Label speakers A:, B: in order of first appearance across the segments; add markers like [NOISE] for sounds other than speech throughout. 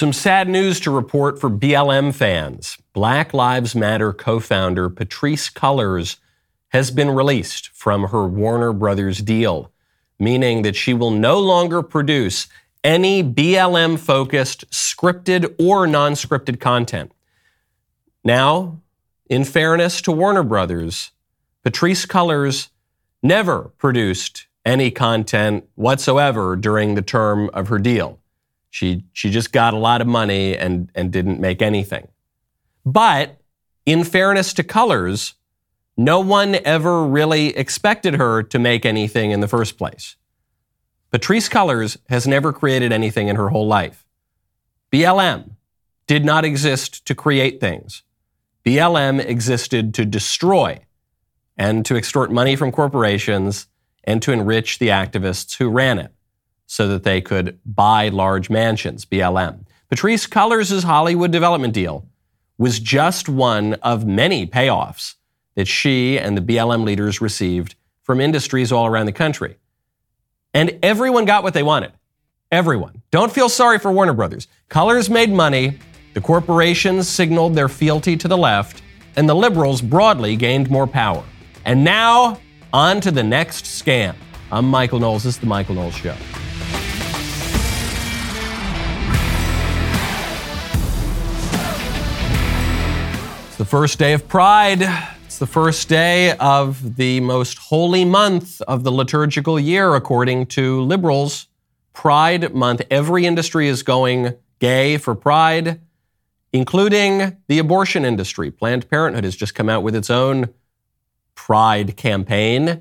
A: Some sad news to report for BLM fans. Black Lives Matter co founder Patrisse Cullors has been released from her Warner Brothers deal, meaning that she will no longer produce any BLM focused scripted or non scripted content. Now, in fairness to Warner Brothers, Patrisse Cullors never produced any content whatsoever during the term of her deal. She, she just got a lot of money and, and didn't make anything. But in fairness to Cullors, no one ever really expected her to make anything in the first place. Patrisse Cullors has never created anything in her whole life. BLM did not exist to create things. BLM existed to destroy and to extort money from corporations and to enrich the activists who ran it so that they could buy large mansions, BLM. Patrisse Cullors' Hollywood development deal was just one of many payoffs that she and the BLM leaders received from industries all around the country. And everyone got what they wanted. Everyone. Don't feel sorry for Warner Brothers. Cullors made money, the corporations signaled their fealty to the left, and the liberals broadly gained more power. And now, on to the next scam. I'm Michael Knowles. This is The Michael Knowles Show. The first day of Pride. It's the first day of the most holy month of the liturgical year, according to liberals. Pride month. Every industry is going gay for Pride, including the abortion industry. Planned Parenthood has just come out with its own Pride campaign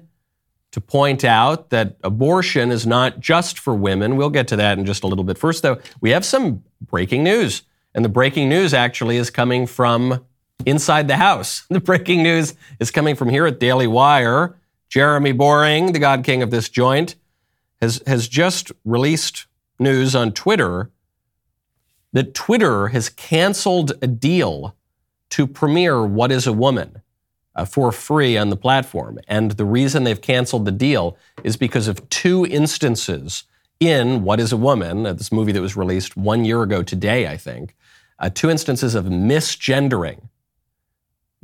A: to point out that abortion is not just for women. We'll get to that in just a little bit. First, though, we have some breaking news. And the breaking news actually is coming from inside the house. [LAUGHS] The breaking news is coming from here at Daily Wire. Jeremy Boring, the God King of this joint, has, has just released news on Twitter that Twitter has canceled a deal to premiere What is a Woman uh, for free on the platform. And the reason they've canceled the deal is because of two instances in What is a Woman, uh, this movie that was released one year ago today, I think, uh, two instances of misgendering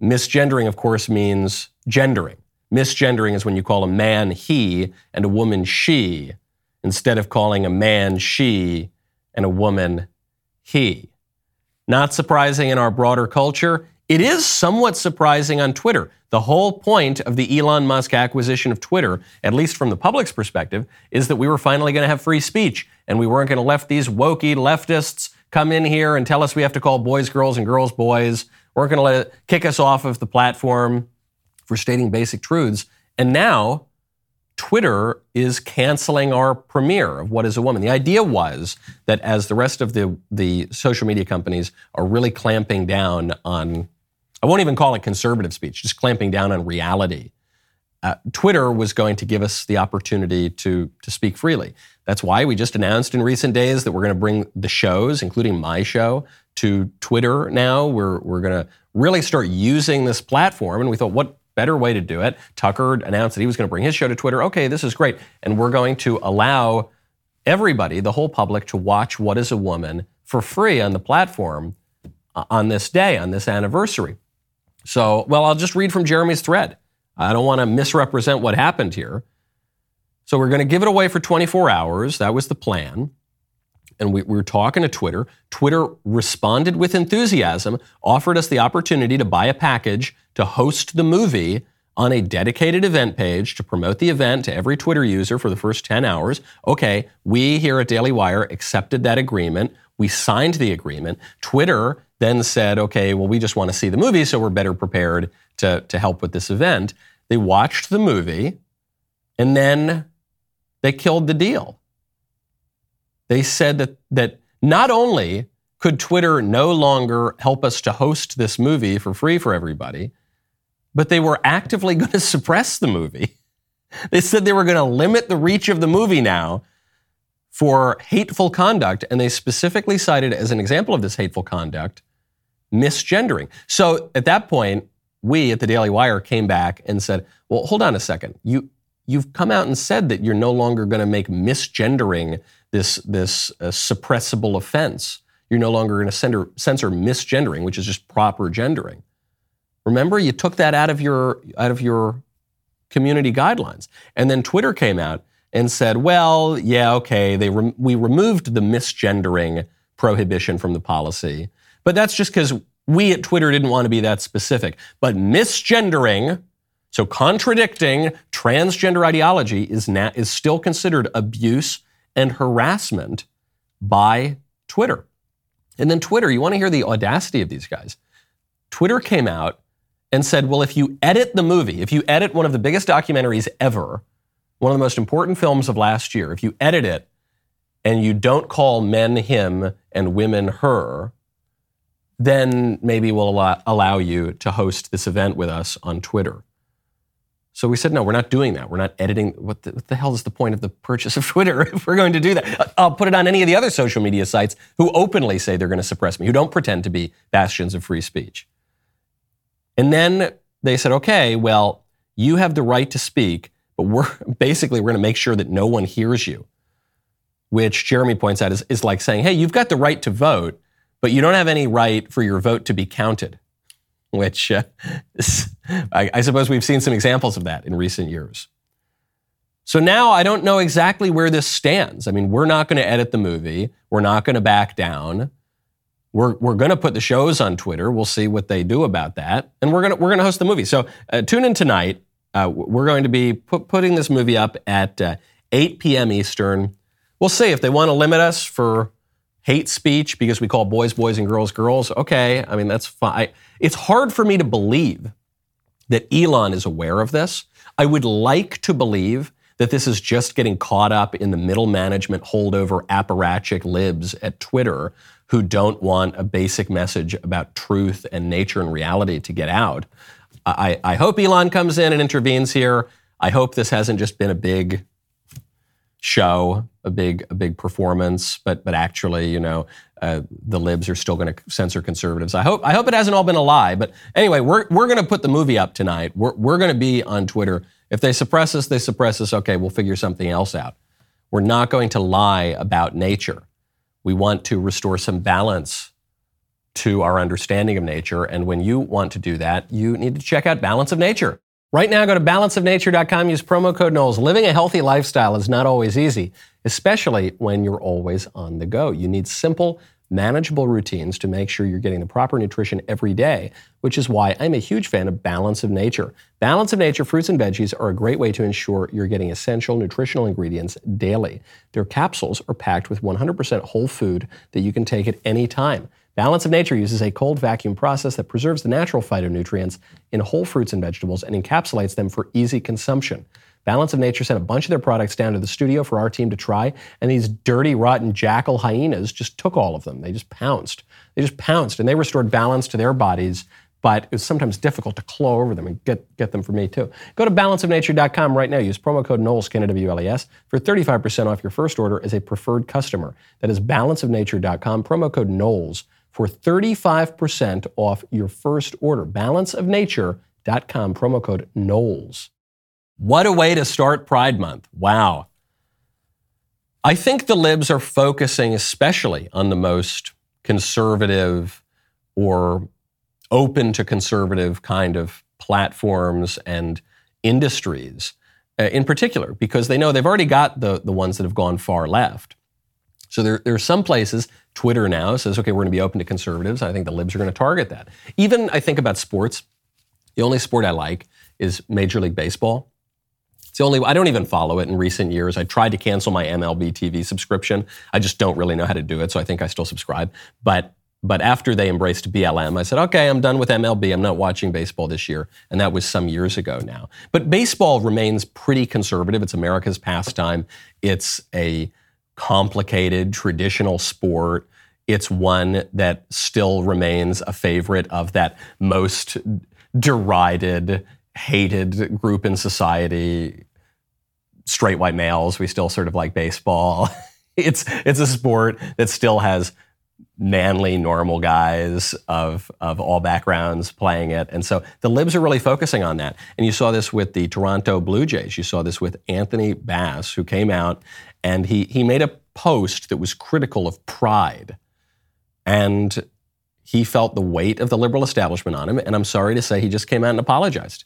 A: Misgendering, of course, means gendering. Misgendering is when you call a man he and a woman she, instead of calling a man she and a woman he. Not surprising in our broader culture. It is somewhat surprising on Twitter. The whole point of the Elon Musk acquisition of Twitter, at least from the public's perspective, is that we were finally going to have free speech and we weren't going to let these wokey leftists come in here and tell us we have to call boys girls and girls boys weren't going to let it kick us off of the platform for stating basic truths. And now Twitter is canceling our premiere of What is a Woman. The idea was that as the rest of the, the social media companies are really clamping down on, I won't even call it conservative speech, just clamping down on reality. Uh, Twitter was going to give us the opportunity to, to speak freely. That's why we just announced in recent days that we're going to bring the shows, including my show, to Twitter now. We're, we're going to really start using this platform. And we thought, what better way to do it? Tucker announced that he was going to bring his show to Twitter. Okay, this is great. And we're going to allow everybody, the whole public, to watch What is a Woman for free on the platform uh, on this day, on this anniversary. So, well, I'll just read from Jeremy's thread. I don't want to misrepresent what happened here. So, we're going to give it away for 24 hours. That was the plan and we, we, were talking to Twitter. Twitter responded with enthusiasm, offered us the opportunity to buy a package to host the movie on a dedicated event page to promote the event to every Twitter user for the first 10 hours. Okay, we here at Daily Wire accepted that agreement. We signed the agreement. Twitter then said, okay, well, we just want to see the movie, so we're better prepared to, to help with this event. They watched the movie, and then they killed the deal. They said that, that not only could Twitter no longer help us to host this movie for free for everybody, but they were actively [LAUGHS] going to suppress the movie. They said they were going to limit the reach of the movie now for hateful conduct, and they specifically cited as an example of this hateful conduct misgendering. So at that point, we at the Daily Wire came back and said, "Well, hold on a second. You you've come out and said that you're no longer going to make misgendering this, this uh, suppressible offense. You're no longer going to censor, censor misgendering, which is just proper gendering. Remember, you took that out of your out of your community guidelines, and then Twitter came out and said, "Well, yeah, okay, they re- we removed the misgendering prohibition from the policy, but that's just because we at Twitter didn't want to be that specific. But misgendering." So contradicting transgender ideology is, na- is still considered abuse and harassment by Twitter. And then Twitter, you want to hear the audacity of these guys. Twitter came out and said, well, if you edit the movie, if you edit one of the biggest documentaries ever, one of the most important films of last year, if you edit it and you don't call men him and women her, then maybe we'll allow, you to host this event with us on Twitter. So we said, no, we're not doing that. We're not editing. What the, what the, hell is the point of the purchase of [LAUGHS] Twitter if we're going to do that? Uh, I'll put it on any of the other social media sites who openly say they're going to suppress me, who don't pretend to be bastions of free speech. And then they said, okay, well, you have the right to speak, but we're [LAUGHS] basically we're going to make sure that no one hears you. Which Jeremy points out is, is like saying, hey, you've got the right to vote, but you don't have any right for your vote to be counted which uh, I, I suppose we've seen some examples of that in recent years. So now I don't know exactly where this stands. I mean, we're not going to edit the movie. We're not going to back down. We're, we're going to put the shows on Twitter. We'll see what they do about that. And we're going to, we're going to host the movie. So uh, tune in tonight. Uh, we're going to be put, putting this movie up at uh, 8 p.m. Eastern. We'll see if they want to limit us for hate speech because we call boys boys and girls girls. Okay, I mean, that's fine. It's hard for me to believe that Elon is aware of this. I would like to believe that this is just getting caught up in the middle management holdover apparatchik libs at Twitter who don't want a basic message about truth and nature and reality to get out. I, I hope Elon comes in and intervenes here. I hope this hasn't just been a big show, a big a big performance, but but actually, you know, uh, the libs are still going to censor conservatives. I hope I hope it hasn't all been a lie. But anyway, we're we're going to put the movie up tonight. We're we're going to be on Twitter. If they suppress us, they suppress us. Okay, we'll figure something else out. We're not going to lie about nature. We want to restore some balance to our understanding of nature. And when you want to do that, you need to check out Balance of Nature. Right now, go to balanceofnature.com, use promo code Knowles. Living a healthy lifestyle is not always easy, especially when you're always on the go. You need simple, manageable routines to make sure you're getting the proper nutrition every day, which is why I'm a huge fan of Balance of Nature. Balance of Nature fruits and veggies are a great way to ensure you're getting essential nutritional ingredients daily. Their capsules are packed with 100% whole food that you can take at any time. Balance of Nature uses a cold vacuum process that preserves the natural phytonutrients in whole fruits and vegetables and encapsulates them for easy consumption. Balance of Nature sent a bunch of their products down to the studio for our team to try, and these dirty, rotten jackal hyenas just took all of them. They just pounced. They just pounced, and they restored balance to their bodies, but it was sometimes difficult to claw over them and get, get them for me too. Go to balanceofnature.com right now. Use promo code Knowles, K-N-W-L-E-S, for 35% off your first order as a preferred customer. That is balanceofnature.com, promo code Knowles for 35% off your first order. Balanceofnature.com, promo code Knowles. What a way to start Pride Month. Wow. I think the libs are focusing especially on the most conservative or open to conservative kind of platforms and industries uh, in particular because they know they've already got the, the ones that have gone far left. So there, there are some places, Twitter now says, okay, we're going to be open to conservatives. I think the libs are going to target that. Even I think about sports. The only sport I like is Major League Baseball. It's the only, I don't even follow it in recent years. I tried to cancel my MLB TV subscription. I just don't really know how to do it, so I think I still subscribe. But but after they embraced BLM, I said, okay, I'm done with MLB. I'm not watching baseball this year. And that was some years ago now. But baseball remains pretty conservative. It's America's pastime. It's a complicated traditional sport. It's one that still remains a favorite of that most derided, hated group in society. Straight white males, we still sort of like baseball. [LAUGHS] it's it's a sport that still has manly, normal guys of, of all backgrounds playing it. And so the libs are really focusing on that. And you saw this with the Toronto Blue Jays. You saw this with Anthony Bass, who came out and he, he made a post that was critical of pride. And he felt the weight of the liberal establishment on him. And I'm sorry to say he just came out and apologized.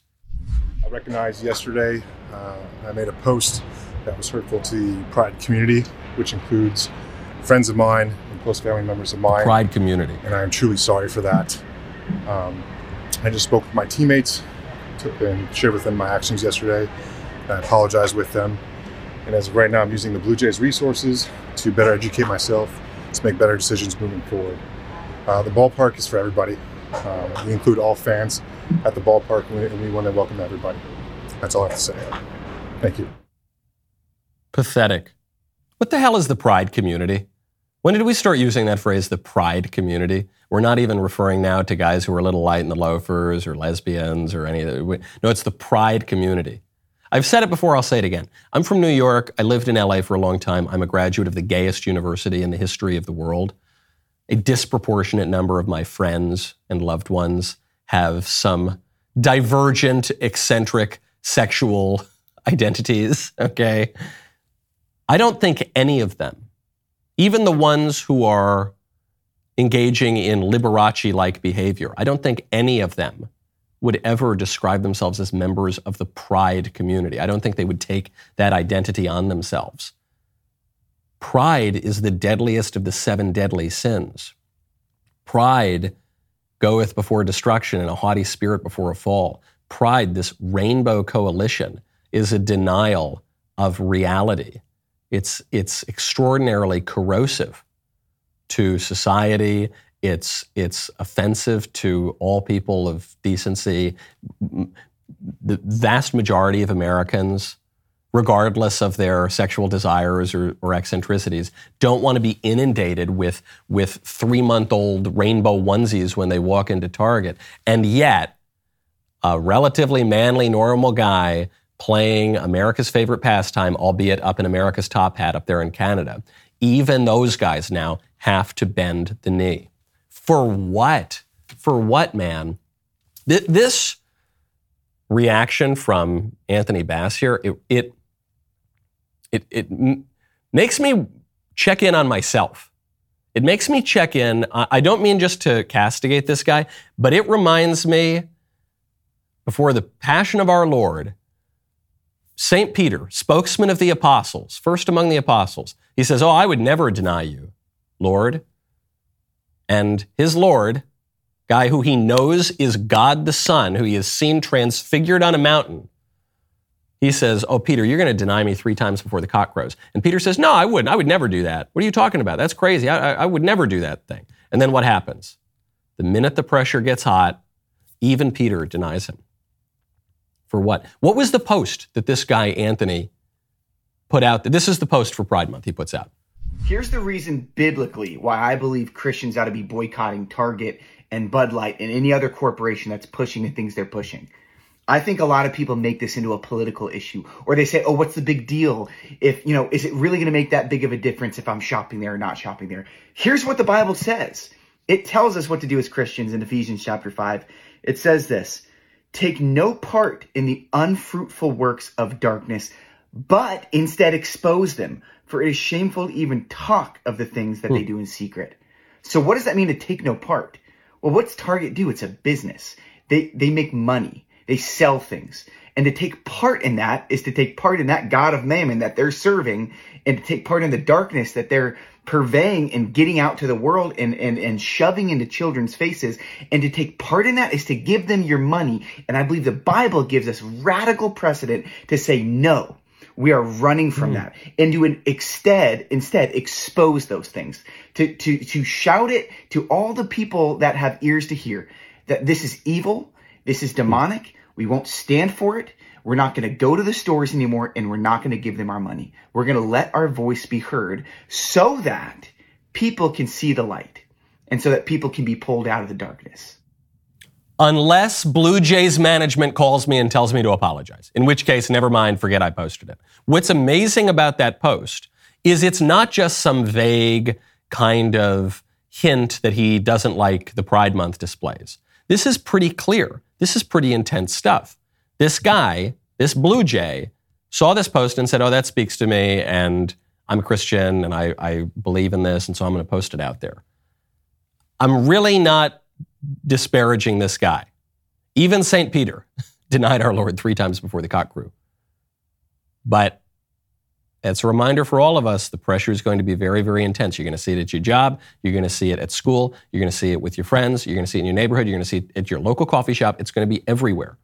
B: I recognized yesterday uh, I made a post that was hurtful to the Pride community, which includes friends of mine and close family members of mine.
A: Pride community.
B: And I am truly sorry for that. Um, I just spoke with my teammates and shared with them my actions yesterday. I apologized with them. And as of right now, I'm using the Blue Jays resources to better educate myself, to make better decisions moving forward. Uh, the ballpark is for everybody. Um, we include all fans at the ballpark, and we, and we want to welcome everybody. That's all I have to say. Thank you.
A: Pathetic. What the hell is the pride community? When did we start using that phrase, the pride community? We're not even referring now to guys who are a little light in the loafers or lesbians or any of that. No, it's the pride community. I've said it before, I'll say it again. I'm from New York. I lived in LA for a long time. I'm a graduate of the gayest university in the history of the world. A disproportionate number of my friends and loved ones have some divergent, eccentric sexual [LAUGHS] identities, okay? I don't think any of them, even the ones who are engaging in Liberace like behavior, I don't think any of them would ever describe themselves as members of the pride community. I don't think they would take that identity on themselves. Pride is the deadliest of the seven deadly sins. Pride goeth before destruction and a haughty spirit before a fall. Pride, this rainbow coalition, is a denial of reality. It's, it's extraordinarily corrosive to society it's, it's offensive to all people of decency. The vast majority of Americans, regardless of their sexual desires or, or eccentricities, don't want to be inundated with, with three month old rainbow onesies when they walk into Target. And yet, a relatively manly, normal guy playing America's favorite pastime, albeit up in America's top hat up there in Canada, even those guys now have to bend the knee. For what? For what, man? Th- this reaction from Anthony Bass here, it, it, it, it m- makes me check in on myself. It makes me check in. I don't mean just to castigate this guy, but it reminds me before the passion of our Lord, St. Peter, spokesman of the apostles, first among the apostles, he says, Oh, I would never deny you, Lord and his Lord, guy who he knows is God the Son, who he has seen transfigured on a mountain, he says, Oh, Peter, you're going to deny me three times before the cock crows. And Peter says, No, I wouldn't. I would never do that. What are you talking about? That's crazy. I, I, I would never do that thing. And then what happens? The minute the pressure gets hot, even Peter denies him. For what? What was the post that this guy, Anthony, put out? This is the post for Pride Month he puts out.
C: Here's the reason biblically why I believe Christians ought to be boycotting Target and Bud Light and any other corporation that's pushing the things they're pushing. I think a lot of people make this into a political issue or they say, oh, what's the big deal? If, you know, is it really going to make that big of a difference if I'm shopping there or not shopping there? Here's what the Bible says. It tells us what to do as Christians in Ephesians chapter 5. It says this Take no part in the unfruitful works of darkness, but instead expose them for it is shameful to even talk of the things that they hmm. do in secret. So what does that mean to take no part? Well, what's Target do? It's a business. They they make money. They sell things. And to take part in that is to take part in that God of mammon that they're serving and to take part in the darkness that they're purveying and getting out to the world and, and, and shoving into children's faces. And to take part in that is to give them your money. And I believe the Bible gives us radical precedent to say no. We are running from mm. that and to instead, instead expose those things, to, to, to shout it to all the people that have ears to hear that this is evil. This is demonic. We won't stand for it. We're not going to go to the stores anymore and we're not going to give them our money. We're going to let our voice be heard so that people can see the light and so that people can be pulled out of the darkness
A: unless Blue Jays management calls me and tells me to apologize, in which case, never mind, forget I posted it. What's amazing about that post is it's not just some vague kind of hint that he doesn't like the Pride Month displays. This is pretty clear. This is pretty intense stuff. This guy, this Blue Jay, saw this post and said, Oh, that speaks to me, and I'm a Christian and I, I believe in this, and so I'm going to post it out there. I'm really not disparaging this guy. Even St. Peter [LAUGHS] denied our Lord three times before the cock crew. But it's a reminder for all of us the pressure is going to be very, very intense. You're going to see it at your job. You're going to see it at school. You're going to see it with your friends. You're going to see it in your neighborhood. You're going to see it at your local coffee shop. It's going to be everywhere.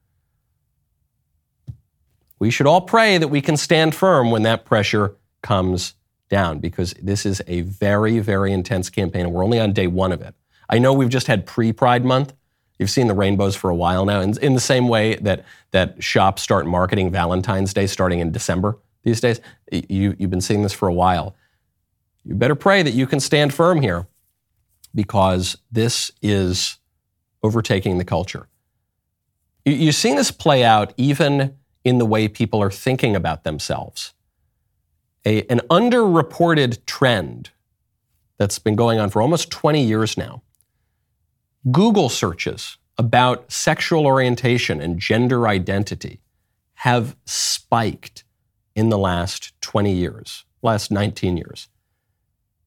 A: We should all pray that we can stand firm when that pressure comes down because this is a very, very intense campaign and we're only on day one of it. I know we've just had pre Pride month. You've seen the rainbows for a while now, in, in the same way that, that shops start marketing Valentine's Day starting in December these days. You, you've been seeing this for a while. You better pray that you can stand firm here because this is overtaking the culture. You've seen this play out even in the way people are thinking about themselves. A, an underreported trend that's been going on for almost 20 years now. Google searches about sexual orientation and gender identity have spiked in the last 20 years, last 19 years.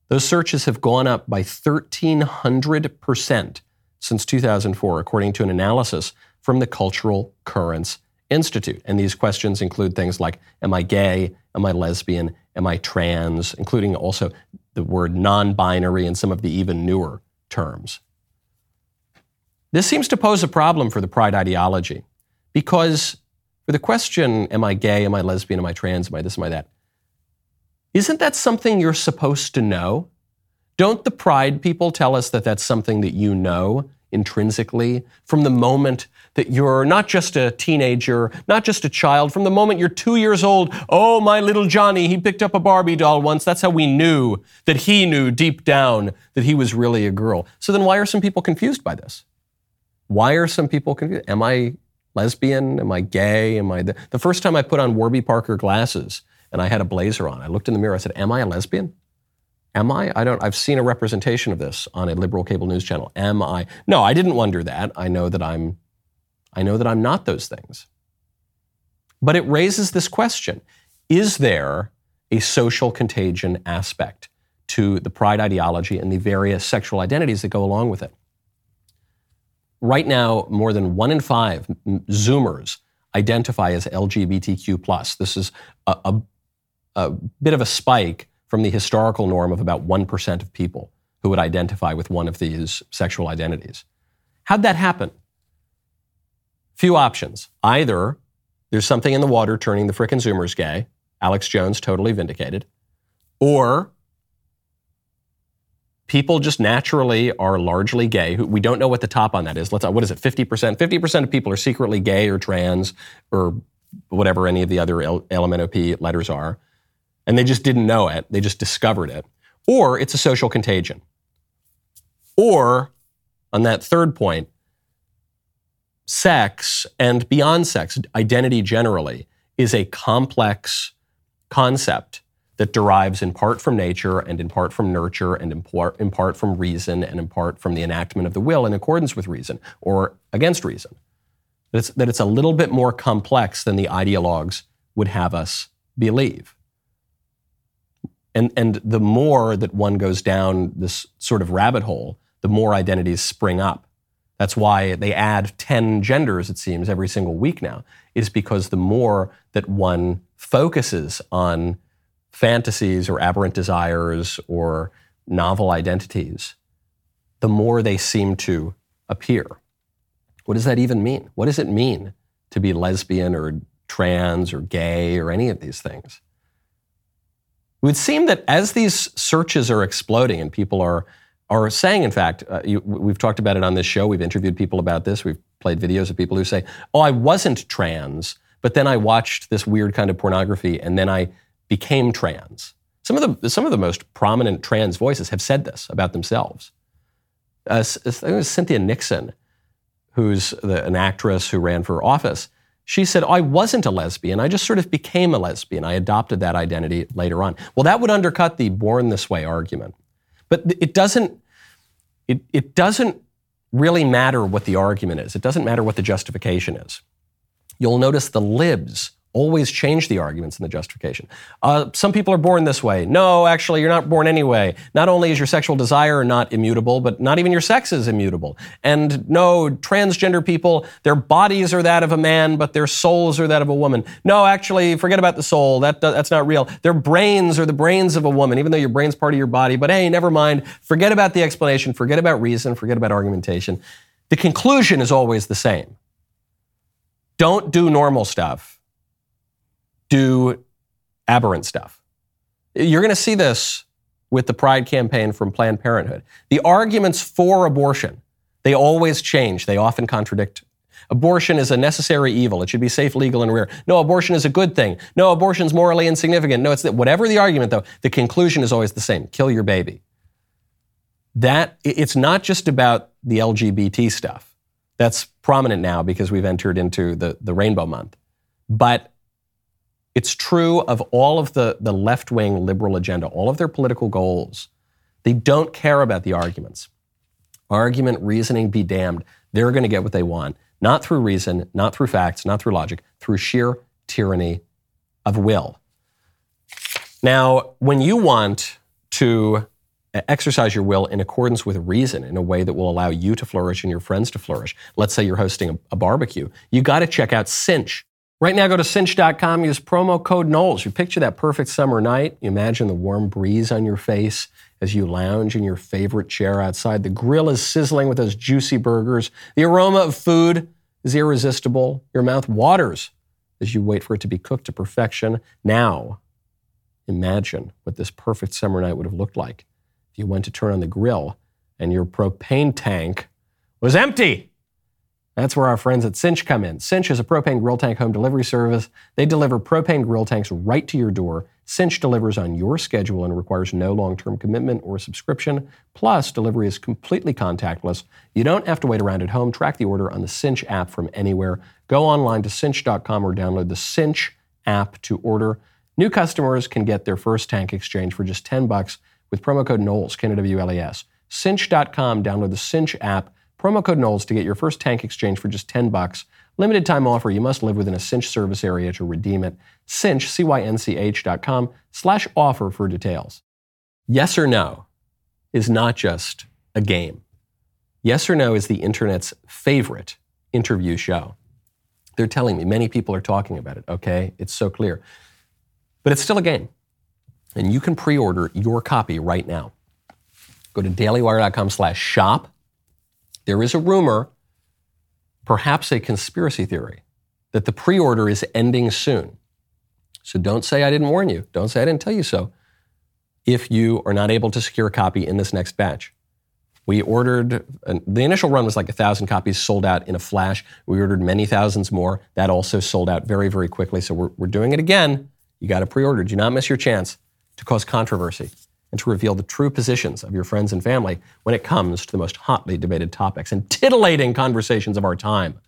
A: Those searches have gone up by 1,300% since 2004, according to an analysis from the Cultural Currents Institute. And these questions include things like Am I gay? Am I lesbian? Am I trans? Including also the word non binary and some of the even newer terms. This seems to pose a problem for the pride ideology because for the question, Am I gay? Am I lesbian? Am I trans? Am I this? Am I that? Isn't that something you're supposed to know? Don't the pride people tell us that that's something that you know intrinsically from the moment that you're not just a teenager, not just a child, from the moment you're two years old. Oh, my little Johnny, he picked up a Barbie doll once. That's how we knew that he knew deep down that he was really a girl. So then why are some people confused by this? Why are some people confused? Am I lesbian? Am I gay? Am I the, the first time I put on Warby Parker glasses and I had a blazer on, I looked in the mirror, I said, Am I a lesbian? Am I? I don't. I've seen a representation of this on a liberal cable news channel. Am I? No, I didn't wonder that. I know that I'm. I know that I'm not those things. But it raises this question: Is there a social contagion aspect to the pride ideology and the various sexual identities that go along with it? Right now, more than one in five Zoomers identify as LGBTQ+. This is a, a, a bit of a spike from the historical norm of about 1% of people who would identify with one of these sexual identities. How'd that happen? Few options. Either there's something in the water turning the frickin' Zoomers gay, Alex Jones totally vindicated, or people just naturally are largely gay. We don't know what the top on that is. Let's uh, what is it? 50%? 50% of people are secretly gay or trans or whatever any of the other LMNOP letters are and they just didn't know it, they just discovered it. Or it's a social contagion. Or, on that third point, sex and beyond sex, identity generally, is a complex concept that derives in part from nature and in part from nurture and in part, from reason and in part from the enactment of the will in accordance with reason or against reason. That it's, that it's a little bit more complex than the ideologues would have us believe. And, and the more that one goes down this sort of rabbit hole, the more identities spring up. That's why they add 10 genders, it seems, every single week now, is because the more that one focuses on fantasies or aberrant desires or novel identities, the more they seem to appear. What does that even mean? What does it mean to be lesbian or trans or gay or any of these things? It would seem that as these searches are exploding and people are are saying, in fact, uh, you, we've talked about it on this show. We've interviewed people about this. We've played videos of people who say, "Oh, I wasn't trans, but then I watched this weird kind of pornography, and then I became trans." Some of the some of the most prominent trans voices have said this about themselves. Uh, Cynthia Nixon, who's the, an actress who ran for office, she said, I wasn't a lesbian. I just sort of became a lesbian. I adopted that identity later on. Well, that would undercut the born this way argument. But it doesn't, it, it doesn't really matter what the argument is. It doesn't matter what the justification is. You'll notice the libs always change the arguments and the justification. Uh, some people are born this way. No, actually, you're not born anyway. Not only is your sexual desire not immutable, but not even your sex is immutable. And no, transgender people, their bodies are that of a man, but their souls are that of a woman. No, actually, forget about the soul. That, that's not real. Their brains are the brains of a woman, even though your brain's part of your body. But hey, never mind. Forget about the explanation. Forget about reason. Forget about argumentation. The conclusion is always the same. Don't do normal stuff do aberrant stuff. You're going to see this with the Pride campaign from Planned Parenthood. The arguments for abortion, they always change. They often contradict. Abortion is a necessary evil. It should be safe, legal, and rare. No, abortion is a good thing. No, abortion is morally insignificant. No, it's that. whatever the argument, though, the conclusion is always the same: kill your baby. That it's not just about the LGBT stuff. That's prominent now because we've entered into the, the Rainbow Month. But it's true of all of the, the left wing liberal agenda, all of their political goals. They don't care about the arguments. Argument, reasoning be damned. They're going to get what they want, not through reason, not through facts, not through logic, through sheer tyranny of will. Now, when you want to exercise your will in accordance with reason in a way that will allow you to flourish and your friends to flourish, let's say you're hosting a, a barbecue, you got to check out Cynch. Right now, go to cynch.com, use promo code Knowles. You picture that perfect summer night. You imagine the warm breeze on your face as you lounge in your favorite chair outside. The grill is sizzling with those juicy burgers. The aroma of food is irresistible. Your mouth waters as you wait for it to be cooked to perfection. Now, imagine what this perfect summer night would have looked like if you went to turn on the grill and your propane tank was empty. That's where our friends at Cynch come in. Cynch is a propane grill tank home delivery service. They deliver propane grill tanks right to your door. Cynch delivers on your schedule and requires no long term commitment or subscription. Plus, delivery is completely contactless. You don't have to wait around at home. Track the order on the Cynch app from anywhere. Go online to cynch.com or download the Cynch app to order. New customers can get their first tank exchange for just 10 bucks with promo code Knowles, K-N-O-W-L-E-S. Cynch.com, download the Cynch app Promo code Knowles to get your first tank exchange for just 10 bucks. Limited time offer. You must live within a Cynch service area to redeem it. Cynch, C-Y-N-C-H dot com slash offer for details. Yes or no is not just a game. Yes or no is the internet's favorite interview show. They're telling me many people are talking about it, okay? It's so clear. But it's still a game. And you can pre-order your copy right now. Go to dailywire.com slash shop there is a rumor, perhaps a conspiracy theory, that the pre order is ending soon. So don't say I didn't warn you. Don't say I didn't tell you so. If you are not able to secure a copy in this next batch, we ordered, uh, the initial run was like a thousand copies sold out in a flash. We ordered many thousands more. That also sold out very, very quickly. So we're, we're doing it again. You got to pre order. Do not miss your chance to cause controversy and to reveal the true positions of your friends and family when it comes to the most hotly debated topics and titillating conversations of our time.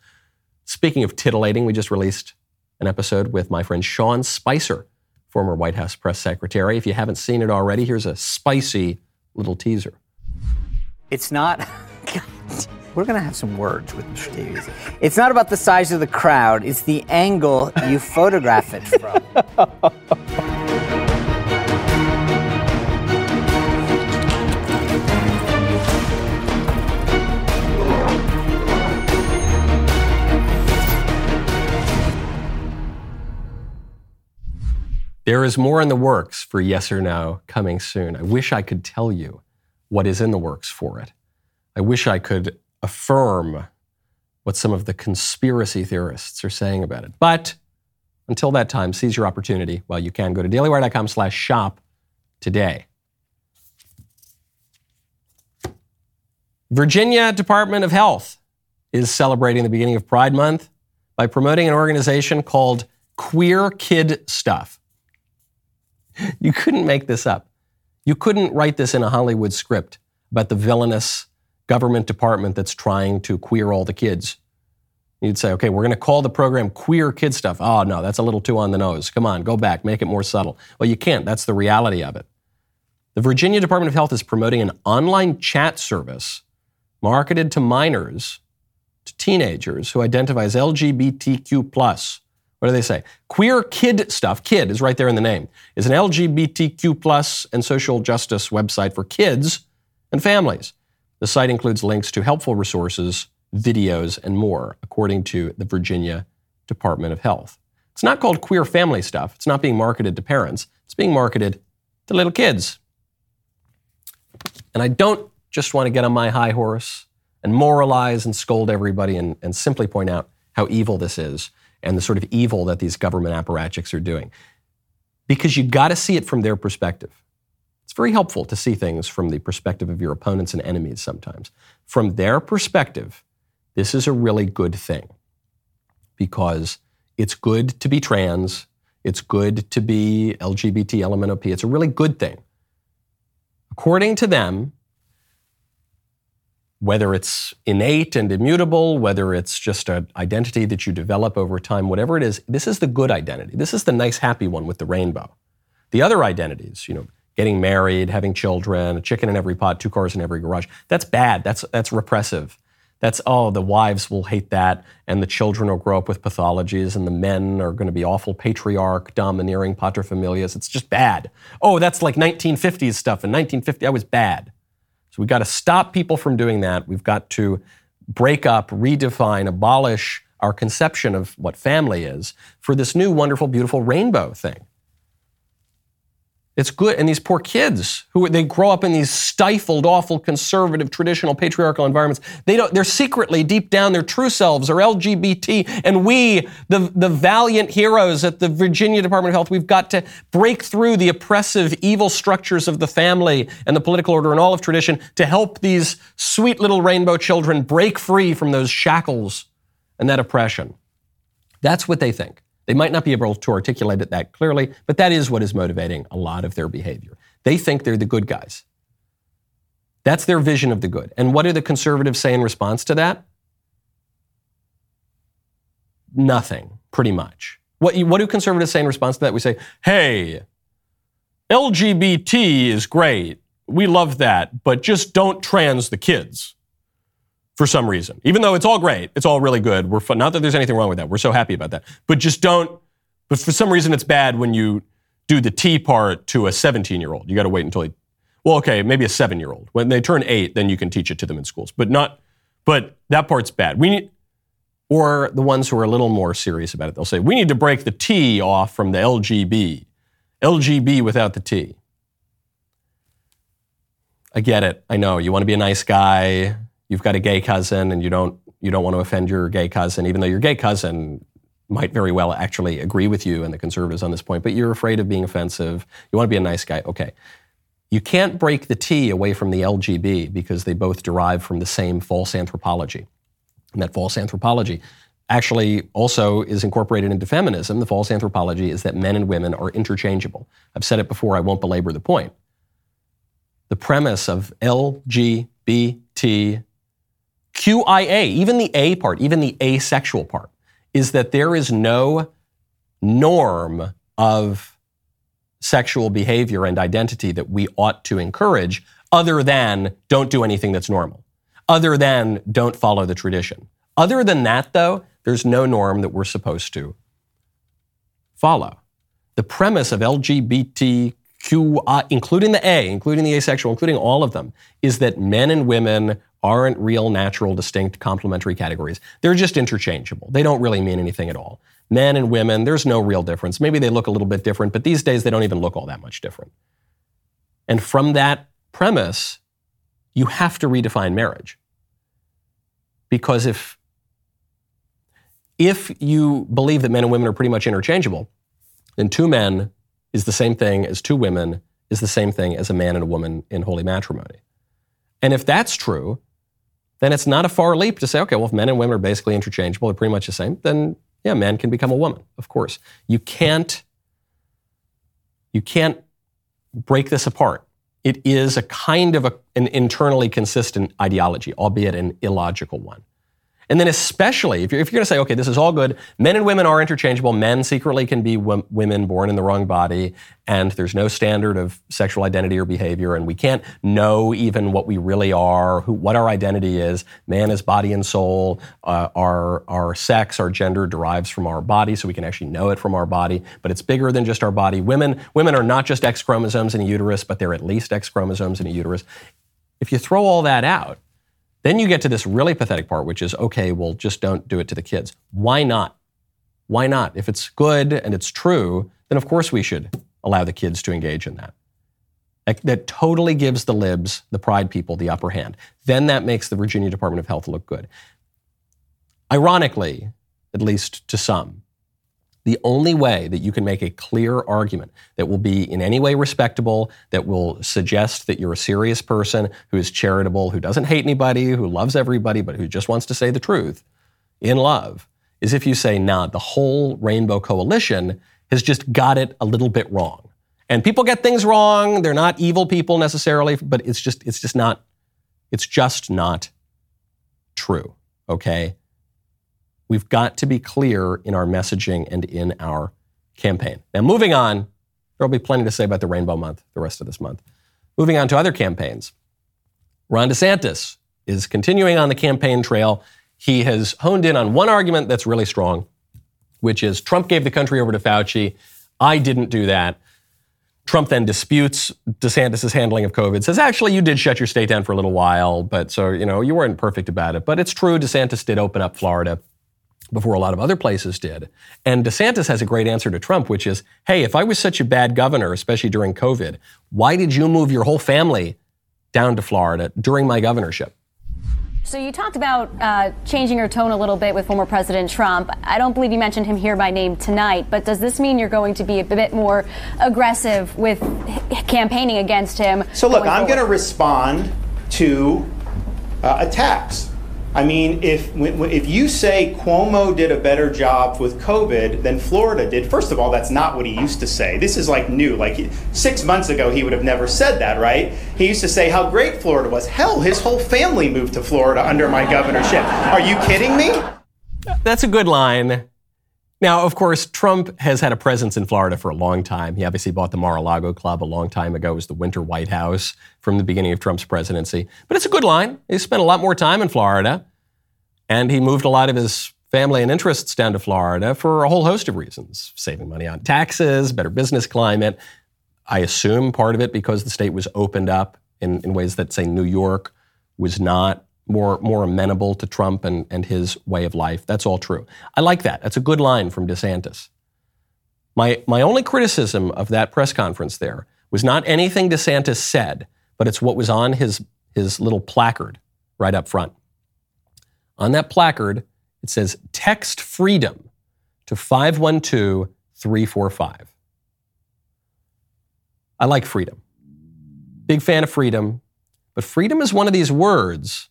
A: Speaking of titillating, we just released an episode with my friend Sean Spicer, former White House press secretary. If you haven't seen it already, here's a spicy little teaser.
D: It's not. [LAUGHS] We're going to have some words with Mr. Davies. It's not about the size of the crowd, it's the angle you photograph it from. [LAUGHS]
A: There is more in the works for yes or no coming soon. I wish I could tell you what is in the works for it. I wish I could affirm what some of the conspiracy theorists are saying about it. But until that time, seize your opportunity while you can. Go to dailywire.com slash shop today. Virginia Department of Health is celebrating the beginning of Pride Month by promoting an organization called Queer Kid Stuff. [LAUGHS] you couldn't make this up. You couldn't write this in a Hollywood script about the villainous government department that's trying to queer all the kids. You'd say, okay, we're going to call the program Queer Kid Stuff. Oh, no, that's a little too on the nose. Come on, go back, make it more subtle. Well, you can't. That's the reality of it. The Virginia Department of Health is promoting an online chat service marketed to minors, to teenagers who identify as LGBTQ, What do they say? Queer kid stuff, kid is right there in the name, is an LGBTQ plus and social justice website for kids and families. The site includes links to helpful resources, videos, and more, according to the Virginia Department of Health. It's not called queer family stuff. It's not being marketed to parents. It's being marketed to little kids. And I don't just want to get on my high horse and moralize and scold everybody and, and simply point out how evil this is and the sort of evil that these government apparatchiks are doing. Because you've got to see it from their perspective. It's very helpful to see things from the perspective of your opponents and enemies sometimes. From their perspective, this is a really good thing because it's good to be trans, it's good to be LGBT, LMNOP. It's a really good thing. According to them, whether it's innate and immutable, whether it's just an identity that you develop over time, whatever it is, this is the good identity. This is the nice, happy one with the rainbow. The other identities, you know, getting married, having children, a chicken in every pot, two cars in every garage, that's bad. That's, that's repressive. That's, oh, the wives will hate that, and the children will grow up with pathologies, and the men are going to be awful patriarch, domineering paterfamilias. It's just bad. Oh, that's like 1950s stuff. In 1950, that was bad. So we've got to stop people from doing that. We've got to break up, redefine, abolish our conception of what family is for this new, wonderful, beautiful rainbow thing. It's good. And these poor kids who they grow up in these stifled, awful, conservative, traditional, patriarchal environments, they don't, they're secretly, deep down, their true selves are LGBT. And we, the, the valiant heroes at the Virginia Department of Health, we've got to break through the oppressive, evil structures of the family and the political order and all of tradition to help these sweet little rainbow children break free from those shackles and that oppression. That's what they think. They might not be able to articulate it that clearly, but that is what is motivating a lot of their behavior. They think they're the good guys. That's their vision of the good. And what do the conservatives say in response to that? Nothing, pretty much. What, what do conservatives say in response to that? We say, hey, LGBT is great. We love that, but just don't trans the kids for some reason. Even though it's all great, it's all really good. We're fun. Not that there's anything wrong with that. We're so happy about that. But just don't. But for some reason, it's bad when you do the T part to a 17 year old. You got to wait until he. Well, okay, maybe a seven year old. When they turn eight, then you can teach it to them in schools. But not. But that part's bad. We need. Or the ones who are a little more serious about it, they'll say, we need to break the T off from the LGB. LGB without the T. I get it. I know. You want to be a nice guy you've got a gay cousin and you don't you don't want to offend your gay cousin, even though your gay cousin might very well actually agree with you and the conservatives on this point, but you're afraid of being offensive. You want to be a nice guy. Okay. You can't break the T away from the LGB because they both derive from the same false anthropology. And that false anthropology actually also is incorporated into feminism. The false anthropology is that men and women are interchangeable. I've said it before, I won't belabor the point. The premise of LGBT QIA, even the A part, even the asexual part, is that there is no norm of sexual behavior and identity that we ought to encourage other than don't do anything that's normal, other than don't follow the tradition. Other than that, though, there's no norm that we're supposed to follow. The premise of LGBTQI, including the A, including the asexual, including all of them, is that men and women aren't real, natural, distinct, complementary categories. They're just interchangeable. They don't really mean anything at all. Men and women, there's no real difference. Maybe they look a little bit different, but these days they don't even look all that much different. And from that premise, you have to redefine marriage. Because if, if you believe that men and women are pretty much interchangeable, then two men is the same thing as two women is the same thing as a man and a woman in holy matrimony. And if that's true, then it's not a far leap to say, okay, well, if men and women are basically interchangeable, they're pretty much the same, then yeah, man can become a woman, of course. You can't, you can't break this apart. It is a kind of a, an internally consistent ideology, albeit an illogical one. And then, especially if you're, if you're going to say, okay, this is all good, men and women are interchangeable. Men secretly can be w- women born in the wrong body, and there's no standard of sexual identity or behavior, and we can't know even what we really are, who, what our identity is. Man is body and soul. Uh, our, our sex, our gender derives from our body, so we can actually know it from our body, but it's bigger than just our body. Women, women are not just X chromosomes in a uterus, but they're at least X chromosomes in a uterus. If you throw all that out, then you get to this really pathetic part, which is okay, well, just don't do it to the kids. Why not? Why not? If it's good and it's true, then of course we should allow the kids to engage in that. That, that totally gives the libs, the pride people, the upper hand. Then that makes the Virginia Department of Health look good. Ironically, at least to some, the only way that you can make a clear argument that will be in any way respectable, that will suggest that you're a serious person who is charitable, who doesn't hate anybody, who loves everybody, but who just wants to say the truth in love, is if you say, nah, the whole Rainbow Coalition has just got it a little bit wrong. And people get things wrong. They're not evil people necessarily, but it's just, it's just not, it's just not true. Okay? We've got to be clear in our messaging and in our campaign. Now, moving on, there'll be plenty to say about the Rainbow Month the rest of this month. Moving on to other campaigns. Ron DeSantis is continuing on the campaign trail. He has honed in on one argument that's really strong, which is Trump gave the country over to Fauci. I didn't do that. Trump then disputes DeSantis' handling of COVID, says, actually, you did shut your state down for a little while, but so, you know, you weren't perfect about it. But it's true, DeSantis did open up Florida before a lot of other places did. And DeSantis has a great answer to Trump, which is hey, if I was such a bad governor, especially during COVID, why did you move your whole family down to Florida during my governorship?
E: So you talked about uh, changing your tone a little bit with former President Trump. I don't believe you mentioned him here by name tonight, but does this mean you're going to be a bit more aggressive with campaigning against him?
F: So look, I'm going to respond to uh, attacks. I mean, if if you say Cuomo did a better job with COVID than Florida did, first of all, that's not what he used to say. This is like new. Like six months ago, he would have never said that, right? He used to say how great Florida was. Hell, his whole family moved to Florida under my governorship. Are you kidding me?
A: That's a good line. Now, of course, Trump has had a presence in Florida for a long time. He obviously bought the Mar-a-Lago Club a long time ago. It was the Winter White House from the beginning of Trump's presidency. But it's a good line. He spent a lot more time in Florida, and he moved a lot of his family and interests down to Florida for a whole host of reasons saving money on taxes, better business climate. I assume part of it because the state was opened up in, in ways that, say, New York was not more, more amenable to Trump and, and his way of life. That's all true. I like that. That's a good line from DeSantis. My, my only criticism of that press conference there was not anything DeSantis said, but it's what was on his, his little placard right up front. On that placard, it says text freedom to 512 345. I like freedom. Big fan of freedom. But freedom is one of these words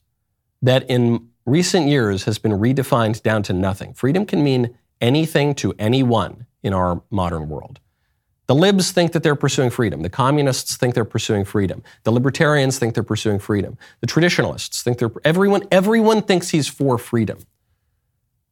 A: that in recent years has been redefined down to nothing. Freedom can mean anything to anyone in our modern world. The libs think that they're pursuing freedom. The communists think they're pursuing freedom. The libertarians think they're pursuing freedom. The traditionalists think they're everyone everyone thinks he's for freedom.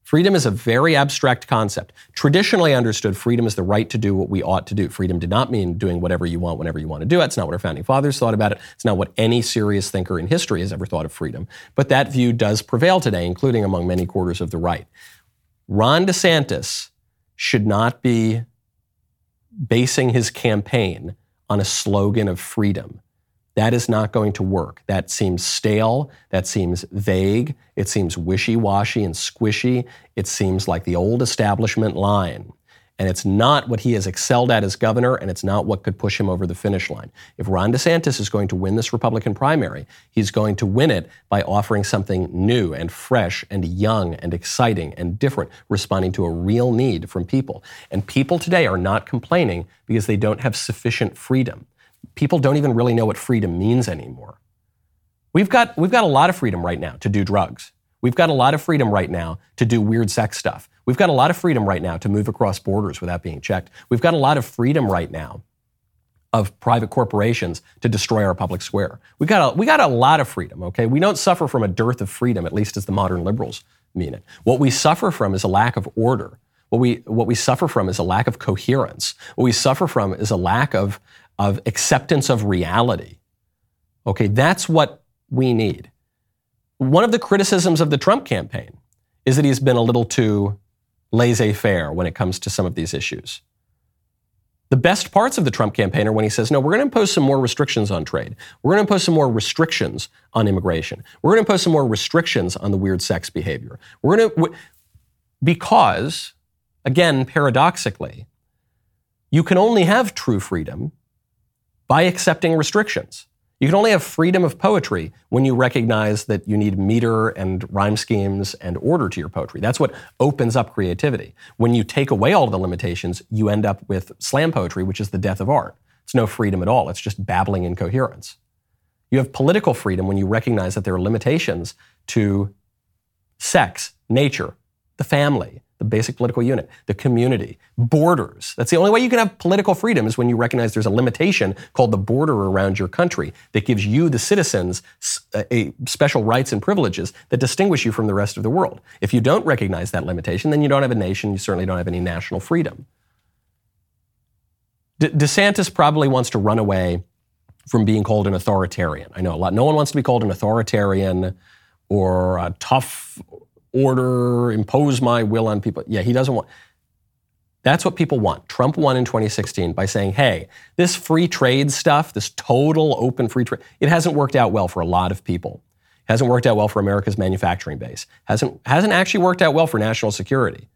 A: Freedom is a very abstract concept. Traditionally understood, freedom is the right to do what we ought to do. Freedom did not mean doing whatever you want whenever you want to do it. It's not what our founding fathers thought about it. It's not what any serious thinker in history has ever thought of freedom. But that view does prevail today, including among many quarters of the right. Ron DeSantis should not be basing his campaign on a slogan of freedom. That is not going to work. That seems stale. That seems vague. It seems wishy washy and squishy. It seems like the old establishment line. And it's not what he has excelled at as governor, and it's not what could push him over the finish line. If Ron DeSantis is going to win this Republican primary, he's going to win it by offering something new and fresh and young and exciting and different, responding to a real need from people. And people today are not complaining because they don't have sufficient freedom people don't even really know what freedom means anymore. We've got, we've got a lot of freedom right now to do drugs. We've got a lot of freedom right now to do weird sex stuff. We've got a lot of freedom right now to move across borders without being checked. We've got a lot of freedom right now of private corporations to destroy our public square. We got a, we got a lot of freedom, okay? We don't suffer from a dearth of freedom, at least as the modern liberals mean it. What we suffer from is a lack of order. What we, what we suffer from is a lack of coherence. What we suffer from is a lack of, of acceptance of reality. Okay, that's what we need. One of the criticisms of the Trump campaign is that he's been a little too laissez faire when it comes to some of these issues. The best parts of the Trump campaign are when he says, no, we're going to impose some more restrictions on trade. We're going to impose some more restrictions on immigration. We're going to impose some more restrictions on the weird sex behavior. We're going to, because, again, paradoxically, you can only have true freedom by accepting restrictions. You can only have freedom of poetry when you recognize that you need meter and rhyme schemes and order to your poetry. That's what opens up creativity. When you take away all the limitations, you end up with slam poetry, which is the death of art. It's no freedom at all. It's just babbling incoherence. You have political freedom when you recognize that there are limitations to sex, nature, the family, the basic political unit, the community, borders. That's the only way you can have political freedom is when you recognize there's a limitation called the border around your country that gives you, the citizens, a special rights and privileges that distinguish you from the rest of the world. If you don't recognize that limitation, then you don't have a nation. You certainly don't have any national freedom. De- DeSantis probably wants to run away from being called an authoritarian. I know a lot. No one wants to be called an authoritarian or a tough order, impose my will on people. Yeah, he doesn't want. That's what people want. Trump won in 2016 by saying, hey, this free trade stuff, this total open free trade, it hasn't worked out well for a lot of people. It hasn't worked out well for America's manufacturing base. Hasn't, hasn't actually worked out well for national security.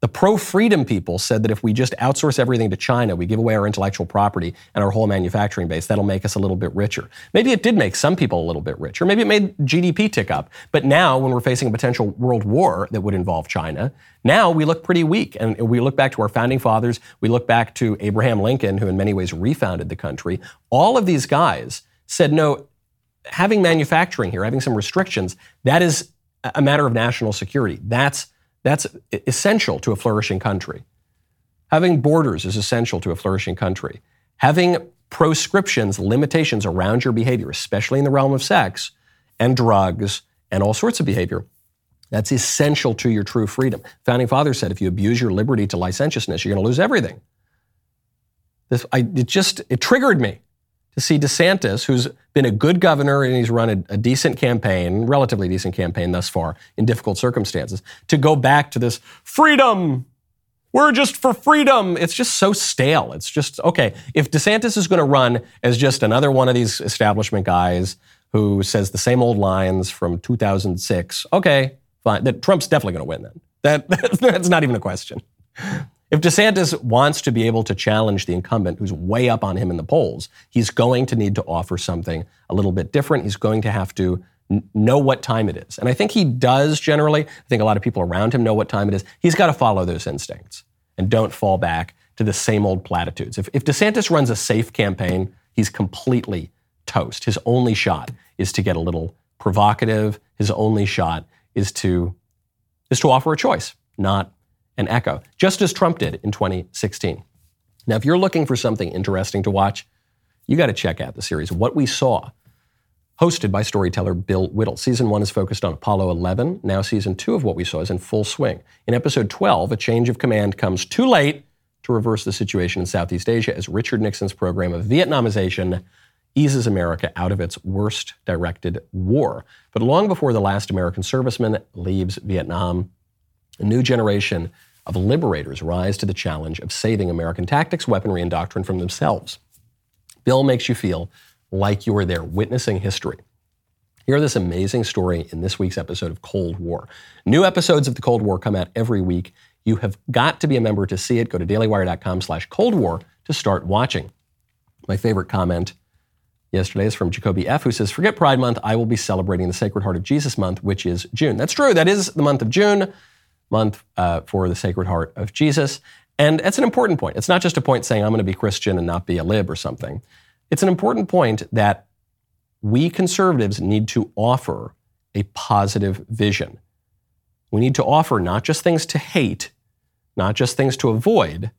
A: The pro freedom people said that if we just outsource everything to China, we give away our intellectual property and our whole manufacturing base, that'll make us a little bit richer. Maybe it did make some people a little bit richer. Maybe it made GDP tick up. But now, when we're facing a potential world war that would involve China, now we look pretty weak. And we look back to our founding fathers, we look back to Abraham Lincoln, who in many ways refounded the country. All of these guys said, no, having manufacturing here, having some restrictions, that is a matter of national security. That's that's essential to a flourishing country. Having borders is essential to a flourishing country. Having proscriptions, limitations around your behavior, especially in the realm of sex and drugs and all sorts of behavior, that's essential to your true freedom. Founding Fathers said if you abuse your liberty to licentiousness, you're going to lose everything. This, I, it just it triggered me to see DeSantis, who's been a good governor and he's run a, a, decent campaign, relatively decent campaign thus far in difficult circumstances, to go back to this freedom. We're just for freedom. It's just so stale. It's just, okay, if DeSantis is going to run as just another one of these establishment guys who says the same old lines from 2006, okay, fine. That Trump's definitely going to win then. That, [LAUGHS] that's not even a question. If DeSantis wants to be able to challenge the incumbent who's way up on him in the polls, he's going to need to offer something a little bit different. He's going to have to n- know what time it is. And I think he does generally. I think a lot of people around him know what time it is. He's got to follow those instincts and don't fall back to the same old platitudes. If, if DeSantis runs a safe campaign, he's completely toast. His only shot is to get a little provocative. His only shot is to is to offer a choice, not and echo, just as Trump did in 2016. Now, if you're looking for something interesting to watch, you got to check out the series What We Saw, hosted by storyteller Bill Whittle. Season one is focused on Apollo 11. Now, season two of What We Saw is in full swing. In episode 12, a change of command comes too late to reverse the situation in Southeast Asia as Richard Nixon's program of Vietnamization eases America out of its worst directed war. But long before the last American serviceman leaves Vietnam, a new generation of liberators rise to the challenge of saving American tactics, weaponry, and doctrine from themselves. Bill makes you feel like you are there witnessing history. Hear this amazing story in this week's episode of Cold War. New episodes of the Cold War come out every week. You have got to be a member to see it. Go to dailywire.com slash Cold War to start watching. My favorite comment yesterday is from Jacoby F., who says, Forget Pride Month. I will be celebrating the Sacred Heart of Jesus month, which is June. That's true. That is the month of June month uh, for the Sacred Heart of Jesus. And it's an important point. It's not just a point saying I'm going to be Christian and not be a lib or something. It's an important point that we conservatives need to offer a positive vision. We need to offer not just things to hate, not just things to avoid,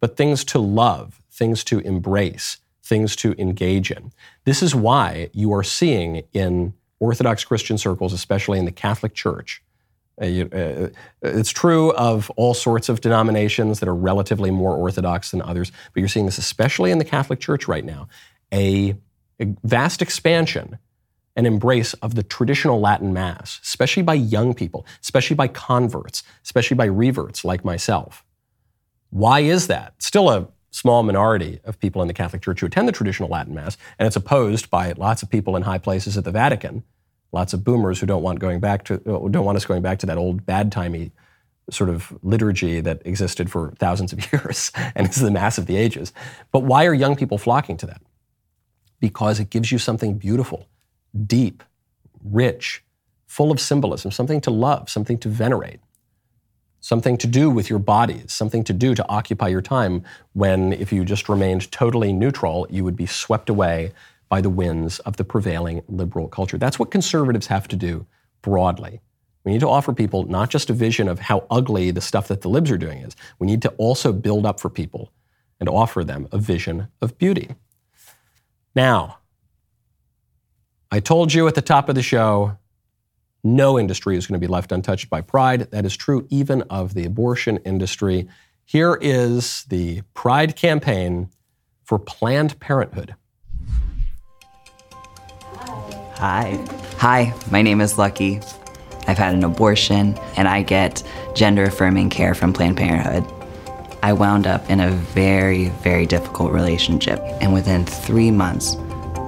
A: but things to love, things to embrace, things to engage in. This is why you are seeing in Orthodox Christian circles, especially in the Catholic Church, it's true of all sorts of denominations that are relatively more orthodox than others, but you're seeing this especially in the Catholic Church right now a, a vast expansion and embrace of the traditional Latin Mass, especially by young people, especially by converts, especially by reverts like myself. Why is that? Still a small minority of people in the Catholic Church who attend the traditional Latin Mass, and it's opposed by lots of people in high places at the Vatican lots of boomers who don't want going back to don't want us going back to that old bad timey sort of liturgy that existed for thousands of [LAUGHS] years and is the mass of the ages. But why are young people flocking to that? Because it gives you something beautiful, deep, rich, full of symbolism, something to love, something to venerate, something to do with your bodies, something to do to occupy your time when if you just remained totally neutral, you would be swept away by the winds of the prevailing liberal culture. That's what conservatives have to do broadly. We need to offer people not just a vision of how ugly the stuff that the libs are doing is, we need to also build up for people and offer them a vision of beauty. Now, I told you at the top of the show, no industry is going to be left untouched by pride. That is true even of the abortion industry. Here is the Pride campaign for Planned Parenthood.
G: Hi. Hi, my name is Lucky. I've had an abortion and I get gender affirming care from Planned Parenthood. I wound up in a very, very difficult relationship, and within three months,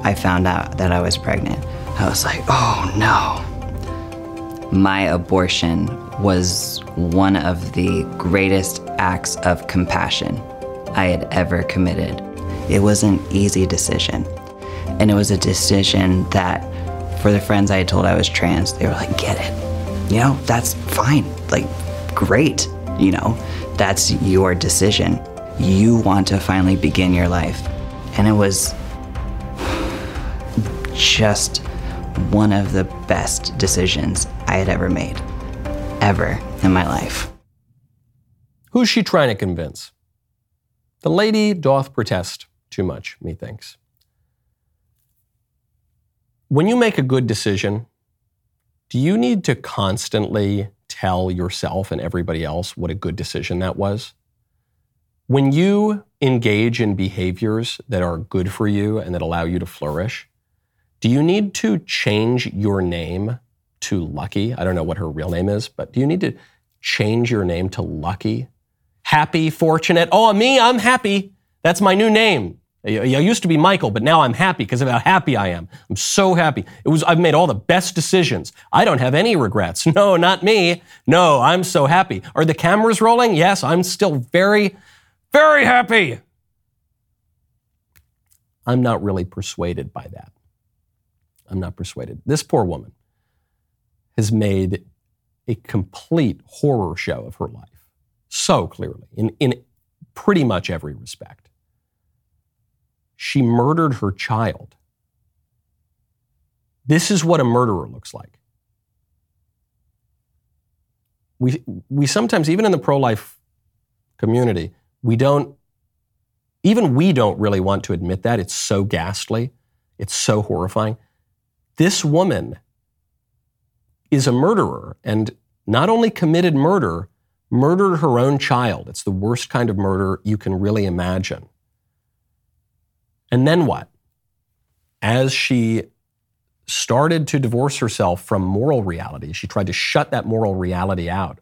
G: I found out that I was pregnant. I was like, oh no. My abortion was one of the greatest acts of compassion I had ever committed. It was an easy decision, and it was a decision that for the friends I had told I was trans, they were like, get it. You know, that's fine. Like, great. You know, that's your decision. You want to finally begin your life. And it was just one of the best decisions I had ever made, ever in my life.
A: Who's she trying to convince? The lady doth protest too much, methinks when you make a good decision, do you need to constantly tell yourself and everybody else what a good decision that was? When you engage in behaviors that are good for you and that allow you to flourish, do you need to change your name to Lucky? I don't know what her real name is, but do you need to change your name to Lucky? Happy, fortunate. Oh, me, I'm happy. That's my new name. I used to be Michael, but now I'm happy because of how happy I am. I'm so happy. It was I've made all the best decisions. I don't have any regrets. [LAUGHS] No, not me. No, I'm so happy. Are the cameras rolling? Yes, I'm still very very happy. I'm not really persuaded by that. I'm not persuaded. This poor woman has made a complete horror show of her life so clearly in, in pretty much every respect she murdered her child. This is what a murderer looks like. We, we sometimes, even in the pro life community, we don't, even we don't really want to admit that. It's so ghastly, it's so horrifying. This woman is a murderer and not only committed murder, murdered her own child. It's the worst kind of murder you can really imagine. And then what? As she started to divorce herself from moral reality, she tried to shut that moral reality out,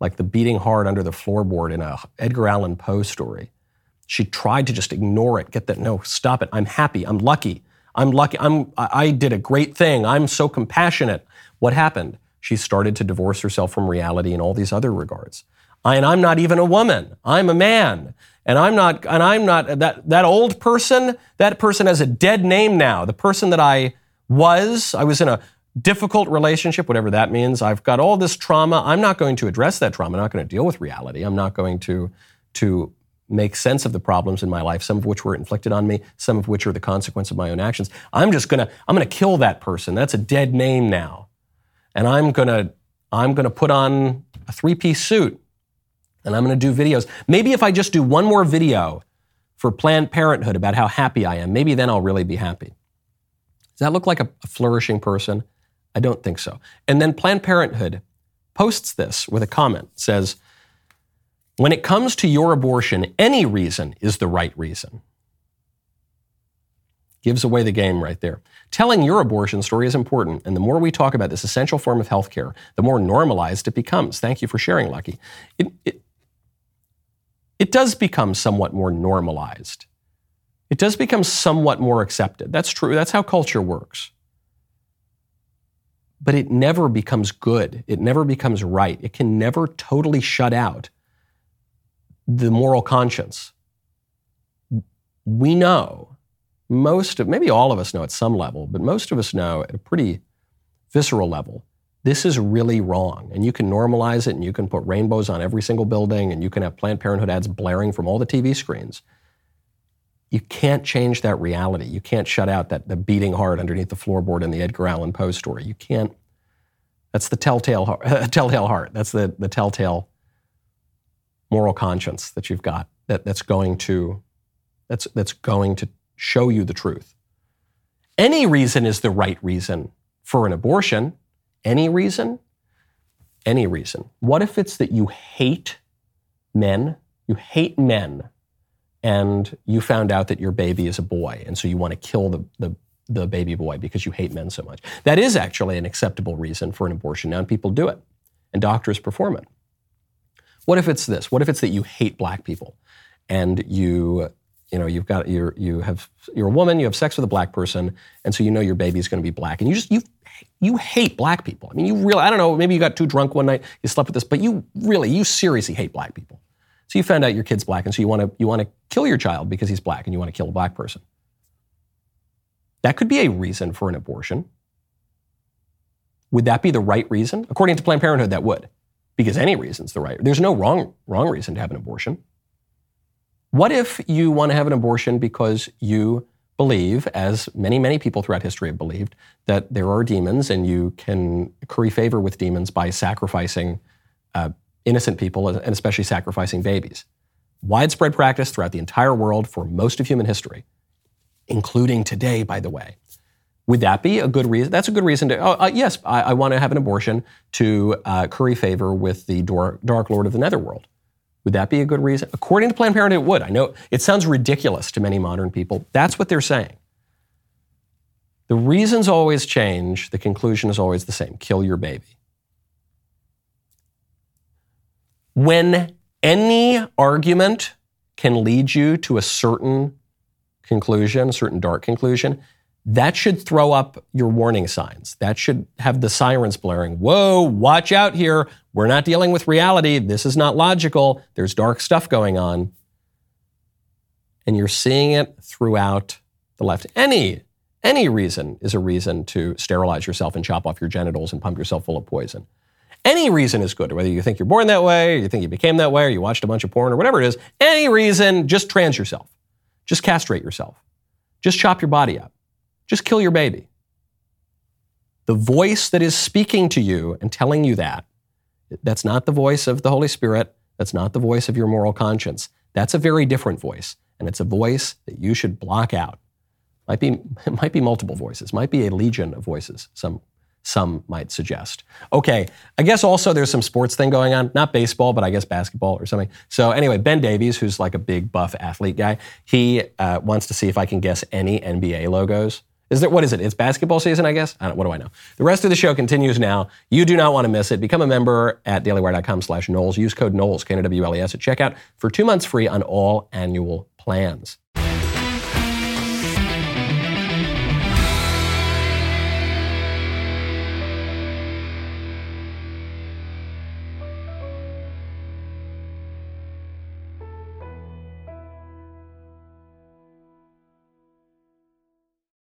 A: like the beating heart under the floorboard in a Edgar Allan Poe story. She tried to just ignore it, get that, no, stop it. I'm happy. I'm lucky. I'm lucky. I'm, I did a great thing. I'm so compassionate. What happened? She started to divorce herself from reality in all these other regards. And I'm not even a woman. I'm a man. And I'm not, and I'm not that, that old person, that person has a dead name now. The person that I was, I was in a difficult relationship, whatever that means. I've got all this trauma. I'm not going to address that trauma. I'm not going to deal with reality. I'm not going to, to make sense of the problems in my life, some of which were inflicted on me, some of which are the consequence of my own actions. I'm just gonna, I'm gonna kill that person. That's a dead name now. And I'm gonna, I'm gonna put on a three-piece suit and I'm going to do videos. Maybe if I just do one more video for Planned Parenthood about how happy I am. Maybe then I'll really be happy. Does that look like a, a flourishing person? I don't think so. And then Planned Parenthood posts this with a comment says, when it comes to your abortion, any reason is the right reason. Gives away the game right there. Telling your abortion story is important, and the more we talk about this essential form of healthcare, the more normalized it becomes. Thank you for sharing, Lucky. It, it, it does become somewhat more normalized. It does become somewhat more accepted. That's true. That's how culture works. But it never becomes good. It never becomes right. It can never totally shut out the moral conscience. We know, most of, maybe all of us know at some level, but most of us know at a pretty visceral level, this is really wrong. And you can normalize it and you can put rainbows on every single building and you can have Planned Parenthood ads blaring from all the TV screens. You can't change that reality. You can't shut out that the beating heart underneath the floorboard in the Edgar Allan Poe story. You can't. That's the telltale [LAUGHS] telltale heart. That's the, the telltale moral conscience that you've got that, that's going to that's that's going to show you the truth. Any reason is the right reason for an abortion. Any reason? Any reason. What if it's that you hate men? You hate men, and you found out that your baby is a boy, and so you want to kill the, the, the baby boy because you hate men so much. That is actually an acceptable reason for an abortion now, and people do it, and doctors perform it. What if it's this? What if it's that you hate black people and you you know you've got you you have you're a woman you have sex with a black person and so you know your baby's going to be black and you just you you hate black people i mean you really i don't know maybe you got too drunk one night you slept with this but you really you seriously hate black people so you found out your kid's black and so you want to you want to kill your child because he's black and you want to kill a black person that could be a reason for an abortion would that be the right reason according to planned parenthood that would because any reason's the right. There's no wrong wrong reason to have an abortion. What if you want to have an abortion because you believe, as many, many people throughout history have believed, that there are demons and you can curry favor with demons by sacrificing uh, innocent people and especially sacrificing babies? Widespread practice throughout the entire world for most of human history, including today, by the way. Would that be a good reason? That's a good reason to, oh, uh, yes, I, I want to have an abortion to uh, curry favor with the Dark Lord of the Netherworld. Would that be a good reason? According to Planned Parenthood, it would. I know it sounds ridiculous to many modern people. That's what they're saying. The reasons always change, the conclusion is always the same kill your baby. When any argument can lead you to a certain conclusion, a certain dark conclusion, that should throw up your warning signs. That should have the sirens blaring. Whoa, watch out here. We're not dealing with reality. This is not logical. There's dark stuff going on. And you're seeing it throughout the left. Any any reason is a reason to sterilize yourself and chop off your genitals and pump yourself full of poison. Any reason is good, whether you think you're born that way, or you think you became that way, or you watched a bunch of porn, or whatever it is. Any reason, just trans yourself. Just castrate yourself. Just chop your body up. Just kill your baby. The voice that is speaking to you and telling you that, that's not the voice of the Holy Spirit. That's not the voice of your moral conscience. That's a very different voice. And it's a voice that you should block out. Might be, it [LAUGHS] might be multiple voices, might be a legion of voices, some, some might suggest. Okay, I guess also there's some sports thing going on, not baseball, but I guess basketball or something. So anyway, Ben Davies, who's like a big buff athlete guy, he uh, wants to see if I can guess any NBA logos. Is there, what is it? It's basketball season, I guess? I what do I know? The rest of the show continues now. You do not want to miss it. Become a member at dailywire.com slash Knowles. Use code Knowles, K-N-O-W-L-E-S at checkout for two months free on all annual plans.